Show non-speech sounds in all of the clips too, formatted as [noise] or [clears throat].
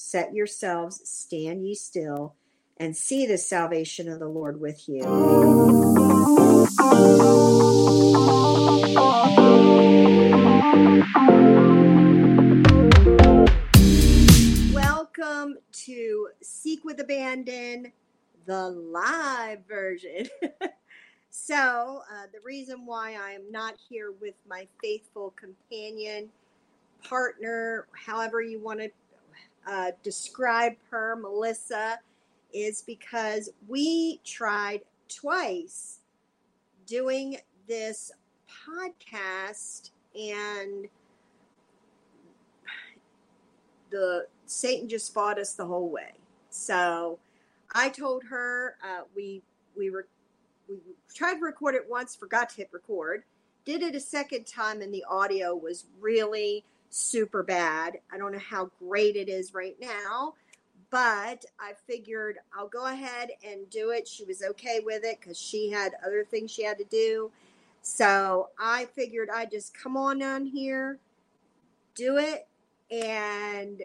set yourselves, stand ye still, and see the salvation of the Lord with you. Welcome to Seek with Abandon, the live version. [laughs] so, uh, the reason why I am not here with my faithful companion, partner, however you want to uh, describe her, Melissa, is because we tried twice doing this podcast and the Satan just fought us the whole way. So I told her uh, we we were we tried to record it once, forgot to hit record, did it a second time, and the audio was really super bad. I don't know how great it is right now, but I figured I'll go ahead and do it. She was okay with it because she had other things she had to do. So I figured I'd just come on down here, do it, and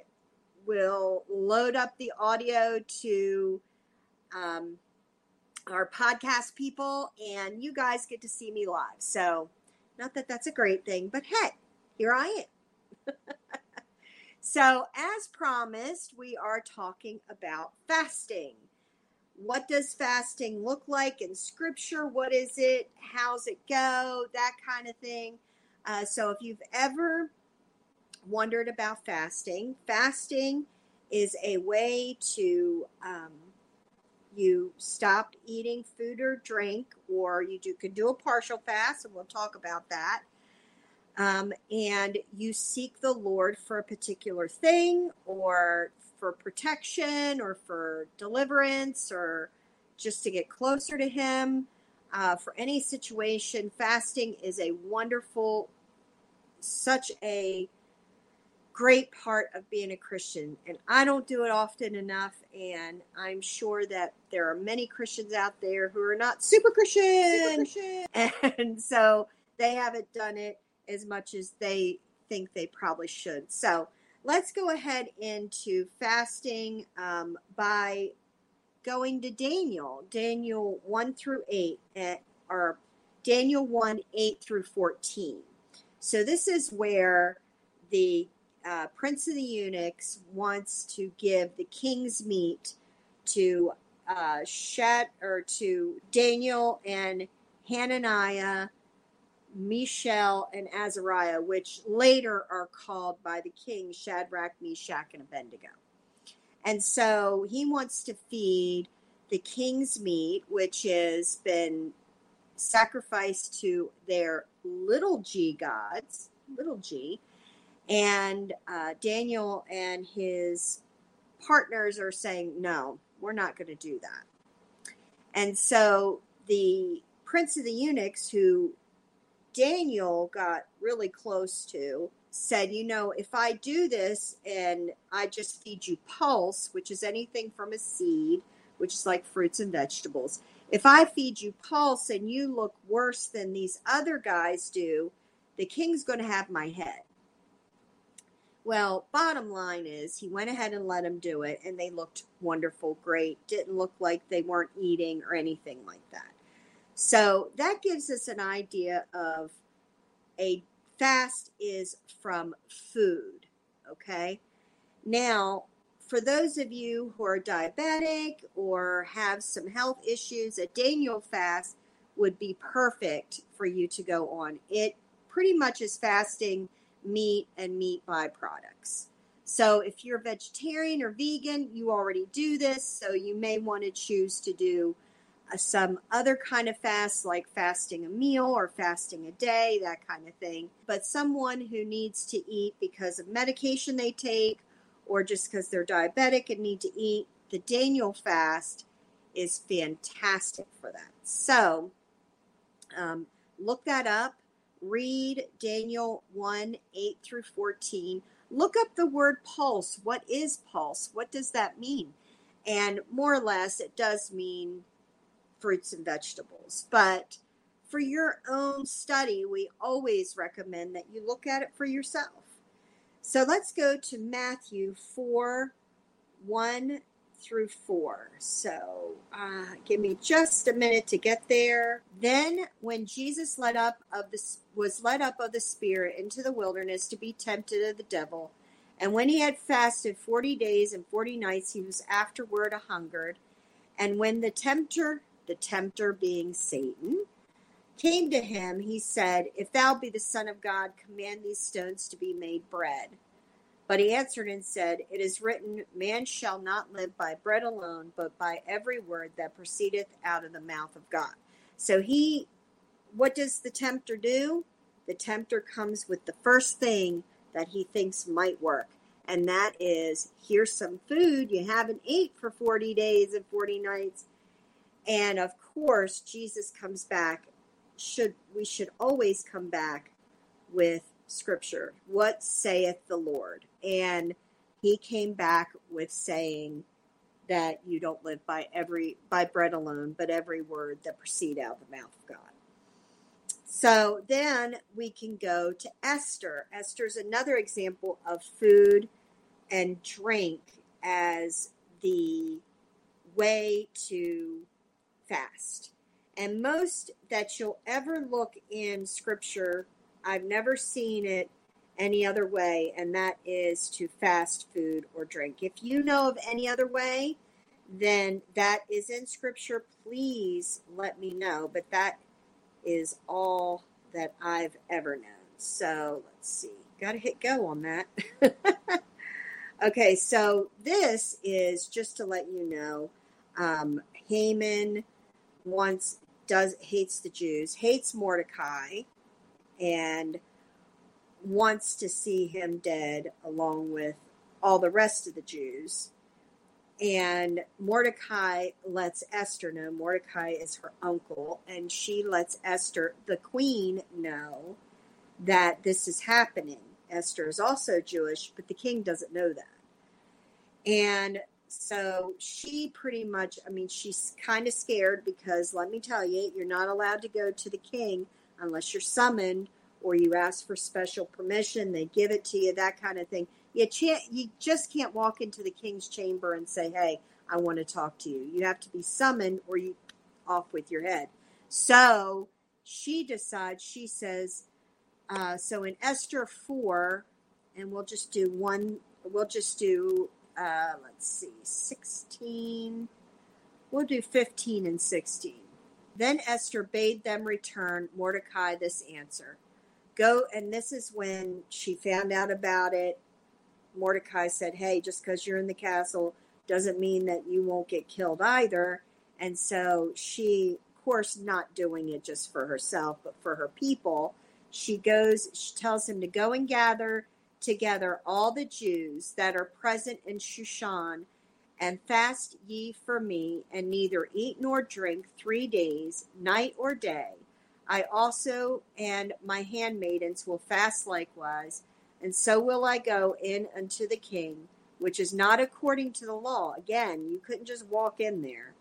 we'll load up the audio to um, our podcast people, and you guys get to see me live. So, not that that's a great thing, but hey, here I am. [laughs] so, as promised, we are talking about fasting. What does fasting look like in scripture? What is it? How's it go? That kind of thing. Uh, so, if you've ever wondered about fasting, fasting is a way to um, you stop eating food or drink, or you do, could do a partial fast, and we'll talk about that um, and you seek the Lord for a particular thing or for protection or for deliverance or just to get closer to Him. Uh, for any situation, fasting is a wonderful, such a great part of being a Christian. And I don't do it often enough. And I'm sure that there are many Christians out there who are not super Christian. Super Christian. [laughs] And so they haven't done it as much as they think they probably should. So let's go ahead into fasting um, by going to Daniel, Daniel 1 through 8, at, or Daniel 1 8 through 14. So this is where the uh, prince of the eunuchs wants to give the king's meat to uh, Shet or to Daniel and Hananiah Mishael, and Azariah, which later are called by the king Shadrach, Meshach, and Abednego. And so he wants to feed the king's meat, which has been sacrificed to their little g gods, little g. And uh, Daniel and his partners are saying, no, we're not going to do that. And so the prince of the eunuchs, who Daniel got really close to said, you know, if I do this and I just feed you pulse, which is anything from a seed, which is like fruits and vegetables, if I feed you pulse and you look worse than these other guys do, the king's going to have my head. Well, bottom line is he went ahead and let him do it, and they looked wonderful, great, didn't look like they weren't eating or anything like that. So that gives us an idea of a fast is from food. Okay. Now, for those of you who are diabetic or have some health issues, a Daniel fast would be perfect for you to go on. It pretty much is fasting meat and meat byproducts. So if you're vegetarian or vegan, you already do this. So you may want to choose to do some other kind of fast, like fasting a meal or fasting a day, that kind of thing. But someone who needs to eat because of medication they take or just because they're diabetic and need to eat, the Daniel fast is fantastic for that. So um, look that up. Read Daniel 1 8 through 14. Look up the word pulse. What is pulse? What does that mean? And more or less, it does mean fruits and vegetables. But for your own study, we always recommend that you look at it for yourself. So let's go to Matthew 4 1 through 4. So uh, give me just a minute to get there. Then, when Jesus led up of the, was led up of the Spirit into the wilderness to be tempted of the devil, and when he had fasted 40 days and 40 nights, he was afterward a hungered. And when the tempter, the tempter being Satan, came to him, he said, If thou be the Son of God, command these stones to be made bread. But he answered and said, It is written, Man shall not live by bread alone, but by every word that proceedeth out of the mouth of God. So he, what does the tempter do? The tempter comes with the first thing that he thinks might work. And that is here's some food you haven't ate for 40 days and 40 nights. And of course, Jesus comes back. Should we should always come back with scripture. What saith the Lord? And he came back with saying that you don't live by every by bread alone, but every word that proceed out of the mouth of God. So then we can go to Esther. Esther's another example of food and drink as the way to fast. And most that you'll ever look in scripture I've never seen it any other way, and that is to fast food or drink. If you know of any other way, then that is in scripture. Please let me know. But that is all that I've ever known. So let's see. Got to hit go on that. [laughs] okay, so this is just to let you know. Um, Haman wants does hates the Jews, hates Mordecai, and wants to see him dead along with all the rest of the Jews. And Mordecai lets Esther know. Mordecai is her uncle, and she lets Esther, the queen, know that this is happening. Esther is also Jewish, but the king doesn't know that. And so she pretty much, I mean, she's kind of scared because let me tell you, you're not allowed to go to the king unless you're summoned or you ask for special permission, they give it to you, that kind of thing. You, you just can't walk into the king's chamber and say, hey, I want to talk to you. You have to be summoned or you off with your head. So she decides, she says, uh, so in Esther 4, and we'll just do one, we'll just do, uh, let's see, 16, we'll do 15 and 16. Then Esther bade them return Mordecai this answer Go, and this is when she found out about it. Mordecai said, Hey, just because you're in the castle doesn't mean that you won't get killed either. And so she, of course, not doing it just for herself, but for her people, she goes, she tells him to go and gather together all the Jews that are present in Shushan and fast ye for me, and neither eat nor drink three days, night or day. I also and my handmaidens will fast likewise, and so will I go in unto the king, which is not according to the law. Again, you couldn't just walk in there.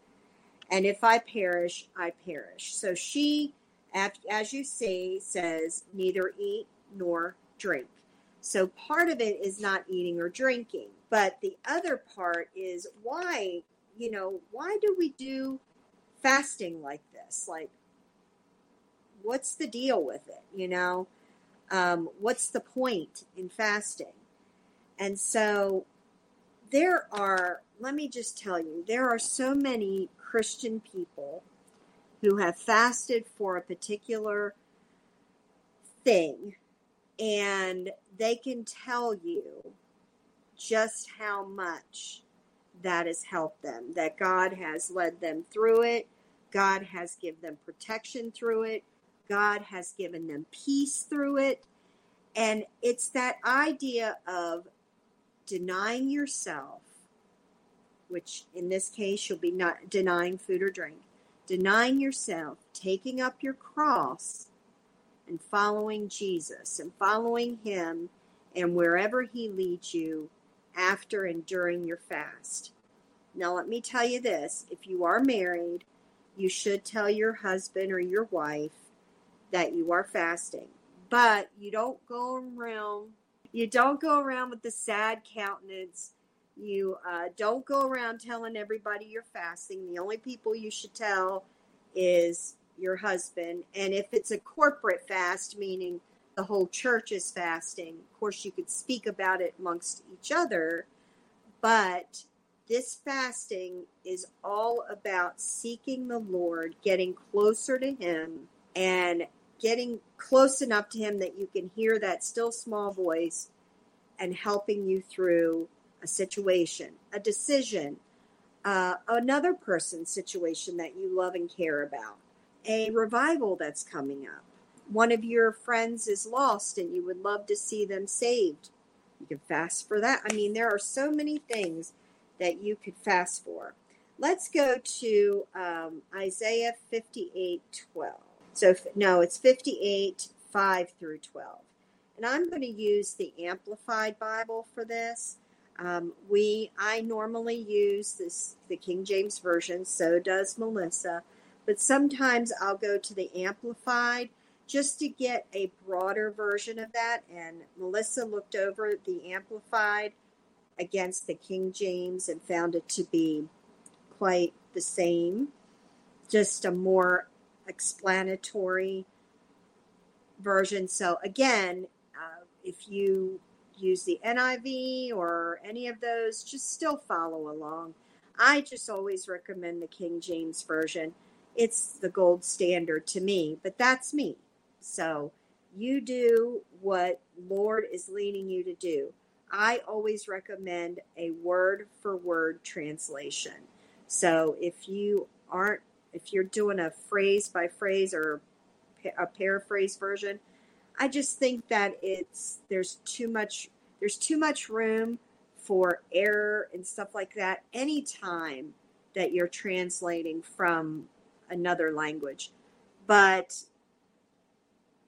And if I perish, I perish. So she, as you see, says, neither eat nor drink. So part of it is not eating or drinking. But the other part is why, you know, why do we do fasting like this? Like, what's the deal with it? You know, um, what's the point in fasting? And so there are, let me just tell you, there are so many Christian people who have fasted for a particular thing and they can tell you just how much that has helped them, that God has led them through it, God has given them protection through it, God has given them peace through it. And it's that idea of denying yourself, which in this case you'll be not denying food or drink, denying yourself, taking up your cross, and following Jesus and following Him and wherever He leads you after and during your fast. Now, let me tell you this if you are married, you should tell your husband or your wife that you are fasting. But you don't go around you don't go around with the sad countenance You uh, don't go around telling everybody you're fasting. The only people you should tell is your husband. And if it's a corporate fast, meaning the whole church is fasting, of course, you could speak about it amongst each other. But this fasting is all about seeking the Lord, getting closer to Him, and getting close enough to Him that you can hear that still small voice and helping you through a situation, a decision, uh, another person's situation that you love and care about, a revival that's coming up. One of your friends is lost and you would love to see them saved. You can fast for that. I mean, there are so many things that you could fast for. Let's go to um, Isaiah 58 12. So, no, it's 58 5 through 12. And I'm going to use the Amplified Bible for this. Um, we I normally use this the King James version, so does Melissa, but sometimes I'll go to the Amplified just to get a broader version of that. And Melissa looked over the Amplified against the King James and found it to be quite the same, just a more explanatory version. So again, uh, if you use the NIV or any of those, just still follow along. I just always recommend the King James Version. It's the gold standard to me, but that's me. So you do what Lord is leading you to do. I always recommend a word for word translation. So if you aren't, if you're doing a phrase by phrase or a paraphrase version, I just think that it's there's too much there's too much room for error and stuff like that anytime that you're translating from another language. But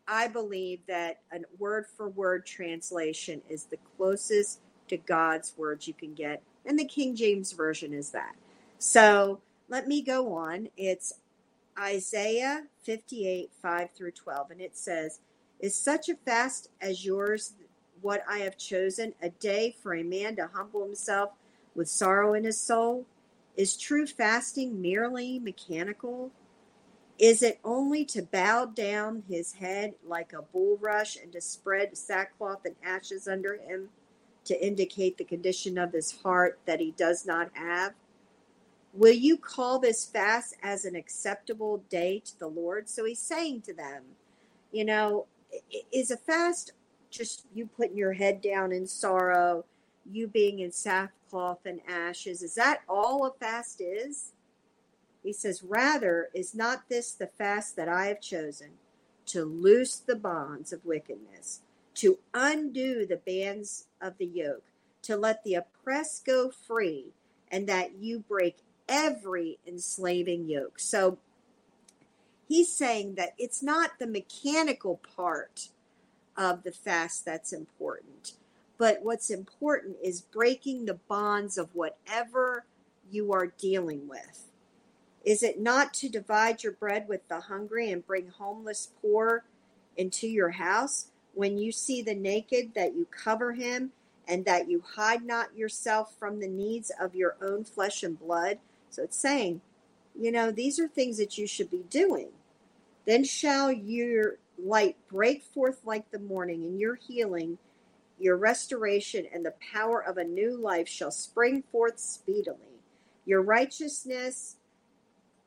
I believe that a word for word translation is the closest to God's words you can get. And the King James Version is that. So let me go on. It's Isaiah 58, 5 through 12. And it says, Is such a fast as yours what I have chosen, a day for a man to humble himself with sorrow in his soul? Is true fasting merely mechanical? Is it only to bow down his head like a bulrush and to spread sackcloth and ashes under him to indicate the condition of his heart that he does not have? Will you call this fast as an acceptable day to the Lord? So he's saying to them, you know, is a fast just you putting your head down in sorrow, you being in sackcloth and ashes? Is that all a fast is? He says, Rather, is not this the fast that I have chosen to loose the bonds of wickedness, to undo the bands of the yoke, to let the oppressed go free, and that you break every enslaving yoke. So he's saying that it's not the mechanical part of the fast that's important, but what's important is breaking the bonds of whatever you are dealing with. Is it not to divide your bread with the hungry and bring homeless poor into your house? When you see the naked, that you cover him, and that you hide not yourself from the needs of your own flesh and blood? So it's saying, you know, these are things that you should be doing. Then shall your light break forth like the morning, and your healing, your restoration, and the power of a new life shall spring forth speedily. Your righteousness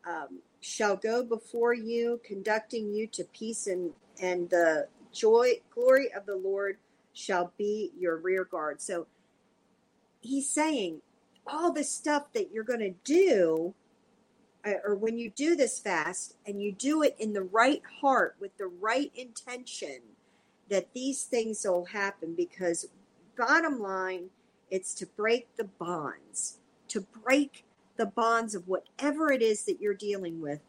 um, shall go before you, conducting you to peace, and, and the joy, glory of the Lord shall be your rear guard. So he's saying all the stuff that you're going to do, uh, or when you do this fast and you do it in the right heart with the right intention, that these things will happen because, bottom line, it's to break the bonds, to break the bonds of whatever it is that you're dealing with.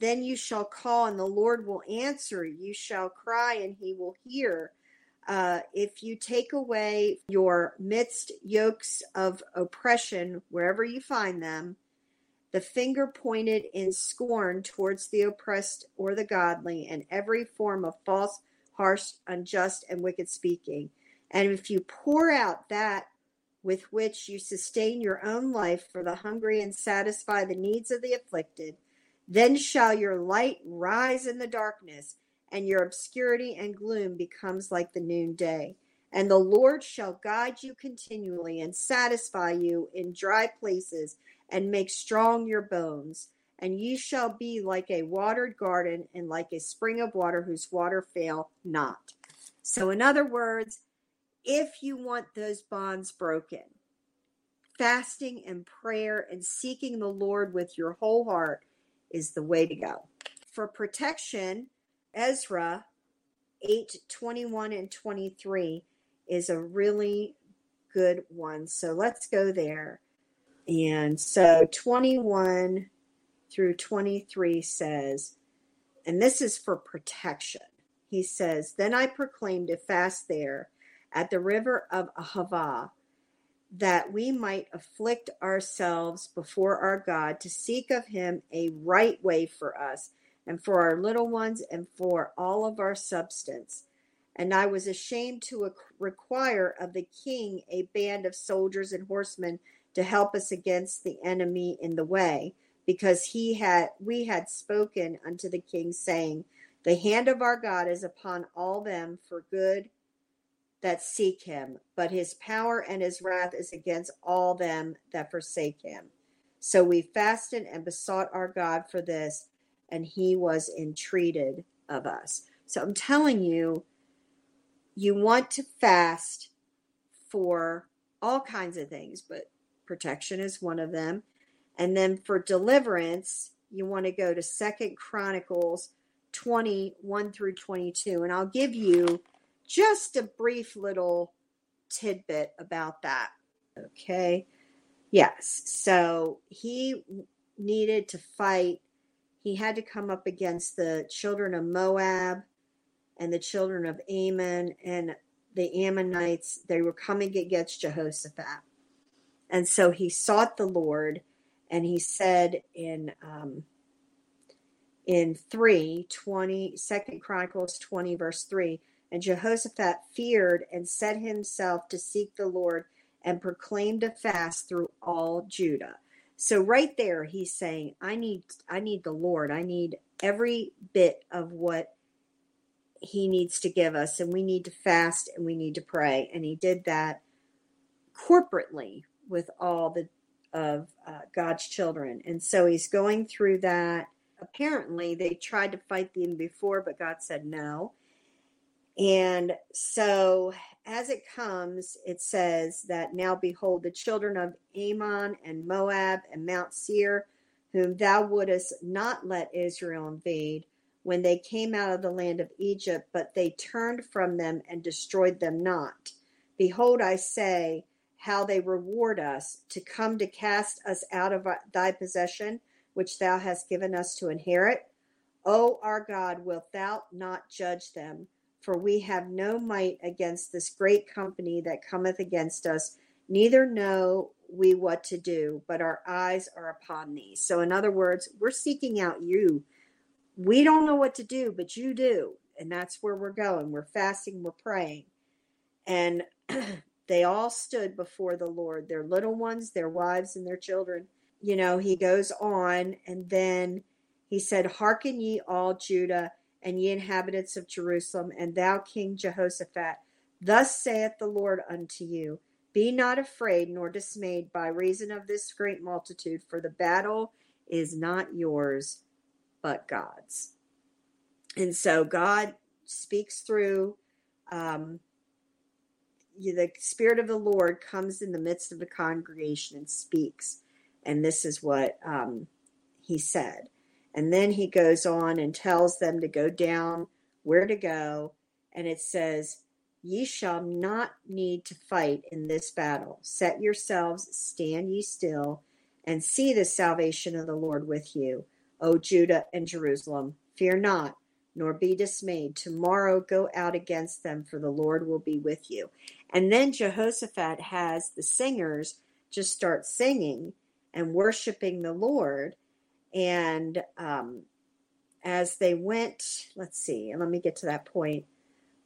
Then you shall call, and the Lord will answer. You shall cry, and he will hear. Uh, if you take away your midst yokes of oppression, wherever you find them, the finger pointed in scorn towards the oppressed or the godly, and every form of false, harsh, unjust, and wicked speaking. And if you pour out that with which you sustain your own life for the hungry and satisfy the needs of the afflicted, then shall your light rise in the darkness, and your obscurity and gloom becomes like the noonday. And the Lord shall guide you continually and satisfy you in dry places and make strong your bones. And ye shall be like a watered garden and like a spring of water whose water fail not. So, in other words, if you want those bonds broken, fasting and prayer and seeking the Lord with your whole heart is the way to go. For protection, Ezra 8 21 and 23 is a really good one. So let's go there. And so 21 through 23 says, and this is for protection. He says, Then I proclaimed a fast there at the river of Ahava that we might afflict ourselves before our God to seek of him a right way for us and for our little ones and for all of our substance. And I was ashamed to require of the king a band of soldiers and horsemen to help us against the enemy in the way, because he had we had spoken unto the king, saying, The hand of our God is upon all them for good that seek him, but his power and his wrath is against all them that forsake him. So we fasted and besought our God for this, and he was entreated of us. So I'm telling you, you want to fast for all kinds of things, but protection is one of them. And then for deliverance, you want to go to Second Chronicles 21 through 22. And I'll give you just a brief little tidbit about that. Okay. Yes. So he needed to fight. He had to come up against the children of Moab and the children of Ammon and the Ammonites. They were coming against Jehoshaphat. And so he sought the Lord and he said in um, in 3 20 second chronicles 20 verse 3 and Jehoshaphat feared and set himself to seek the Lord and proclaimed a fast through all Judah. So right there he's saying, I need I need the Lord. I need every bit of what he needs to give us and we need to fast and we need to pray and he did that corporately with all the of uh, God's children. And so he's going through that. Apparently, they tried to fight them before, but God said no. And so as it comes, it says that now behold, the children of Ammon and Moab and Mount Seir, whom thou wouldest not let Israel invade, when they came out of the land of Egypt, but they turned from them and destroyed them not. Behold, I say, how they reward us to come to cast us out of thy possession, which thou hast given us to inherit. O our God, wilt thou not judge them? For we have no might against this great company that cometh against us, neither know we what to do, but our eyes are upon thee. So, in other words, we're seeking out you. We don't know what to do, but you do. And that's where we're going. We're fasting, we're praying. And [clears throat] they all stood before the Lord, their little ones, their wives, and their children. You know, he goes on, and then he said, Hearken ye all Judah and ye inhabitants of Jerusalem, and thou King Jehoshaphat, thus saith the Lord unto you Be not afraid nor dismayed by reason of this great multitude, for the battle is not yours, but God's. And so God speaks through. Um, the Spirit of the Lord comes in the midst of the congregation and speaks. And this is what um, he said. And then he goes on and tells them to go down, where to go. And it says, Ye shall not need to fight in this battle. Set yourselves, stand ye still, and see the salvation of the Lord with you, O Judah and Jerusalem. Fear not, nor be dismayed. Tomorrow go out against them, for the Lord will be with you. And then Jehoshaphat has the singers just start singing and worshiping the Lord. And um, as they went, let's see, and let me get to that point.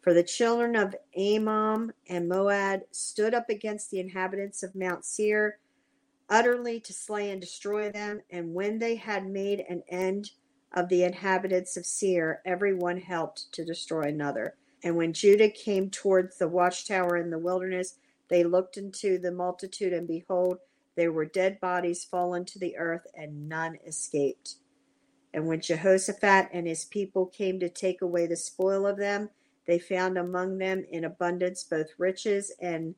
For the children of Ammon and Moab stood up against the inhabitants of Mount Seir, utterly to slay and destroy them. And when they had made an end of the inhabitants of Seir, every one helped to destroy another. And when Judah came towards the watchtower in the wilderness, they looked into the multitude, and behold, there were dead bodies fallen to the earth, and none escaped. And when Jehoshaphat and his people came to take away the spoil of them, they found among them in abundance both riches and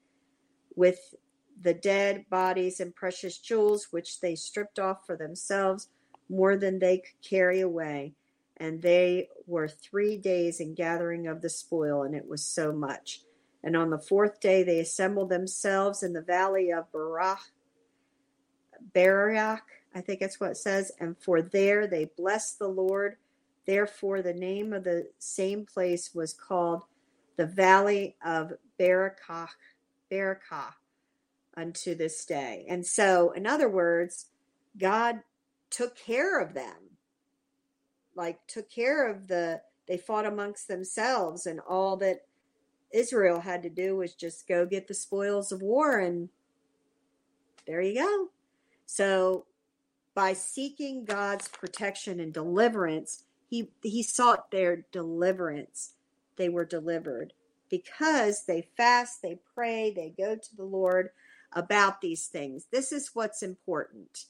with the dead bodies and precious jewels, which they stripped off for themselves, more than they could carry away. And they were three days in gathering of the spoil, and it was so much. And on the fourth day they assembled themselves in the valley of Barach, Baraach, I think that's what it says. And for there they blessed the Lord. Therefore, the name of the same place was called the Valley of Barakah, Barakah unto this day. And so, in other words, God took care of them, like took care of the, they fought amongst themselves, and all that Israel had to do was just go get the spoils of war, and there you go. So, by seeking God's protection and deliverance, he, he sought their deliverance. They were delivered because they fast, they pray, they go to the Lord about these things. This is what's important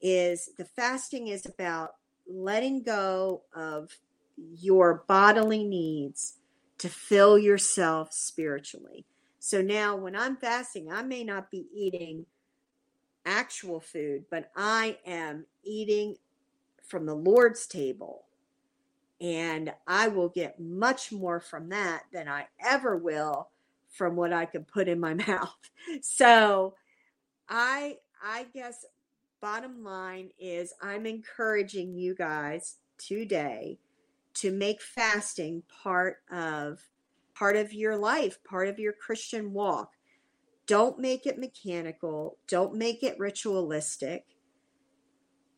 is the fasting is about letting go of your bodily needs to fill yourself spiritually. So now when I'm fasting, I may not be eating actual food, but I am eating from the Lord's table. And I will get much more from that than I ever will from what I can put in my [laughs] mouth. So I I guess bottom line is I'm encouraging you guys today to make fasting part of part of your life, part of your Christian walk. Don't make it mechanical, don't make it ritualistic.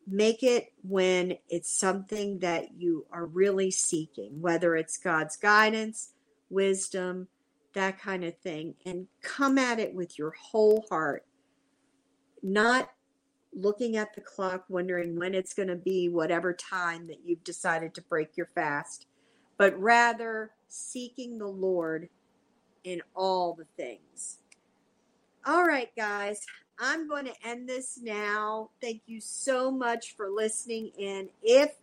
Make it when it's something that you are really seeking, whether it's God's guidance, wisdom, that kind of thing, and come at it with your whole heart, not looking at the clock, wondering when it's going to be whatever time that you've decided to break your fast, but rather seeking the Lord in all the things. All right, guys, I'm going to end this now. Thank you so much for listening in. If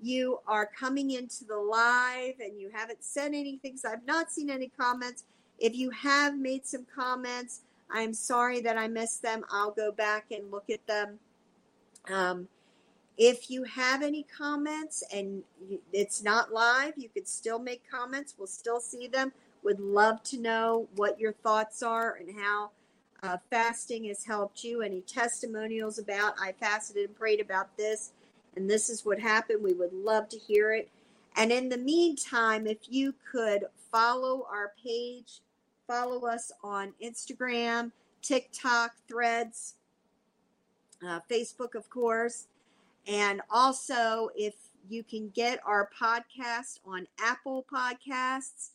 you are coming into the live and you haven't said anything, so I've not seen any comments. If you have made some comments, I'm sorry that I missed them. I'll go back and look at them. Um, if you have any comments and it's not live, you could still make comments. We'll still see them. Would love to know what your thoughts are and how uh, fasting has helped you. Any testimonials about I fasted and prayed about this, and this is what happened. We would love to hear it. And in the meantime, if you could follow our page Follow us on Instagram, TikTok, Threads, uh, Facebook, of course. And also, if you can get our podcast on Apple Podcasts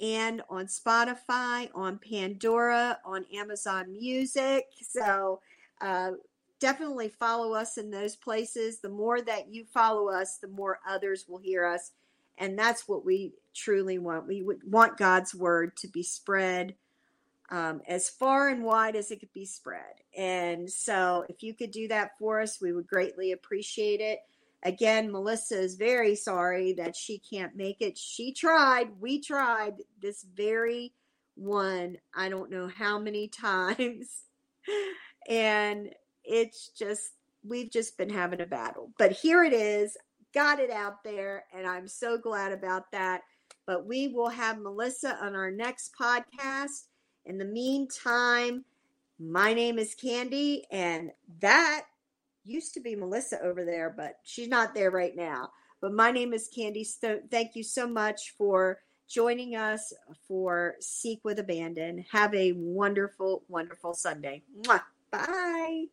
and on Spotify, on Pandora, on Amazon Music. So, uh, definitely follow us in those places. The more that you follow us, the more others will hear us and that's what we truly want. We would want God's word to be spread um, as far and wide as it could be spread. And so, if you could do that for us, we would greatly appreciate it. Again, Melissa is very sorry that she can't make it. She tried, we tried this very one, I don't know how many [laughs] times. and it's just, we've just been having a battle. But here it is got it out there, and I'm so glad about that. But we will have Melissa on our next podcast. In the meantime, my name is Candy, and that used to be Melissa over there, but she's not there right now. But my name is Candy. So thank you so much for joining us for Seek with Abandon. Have a wonderful, wonderful Sunday. Mwah. Bye.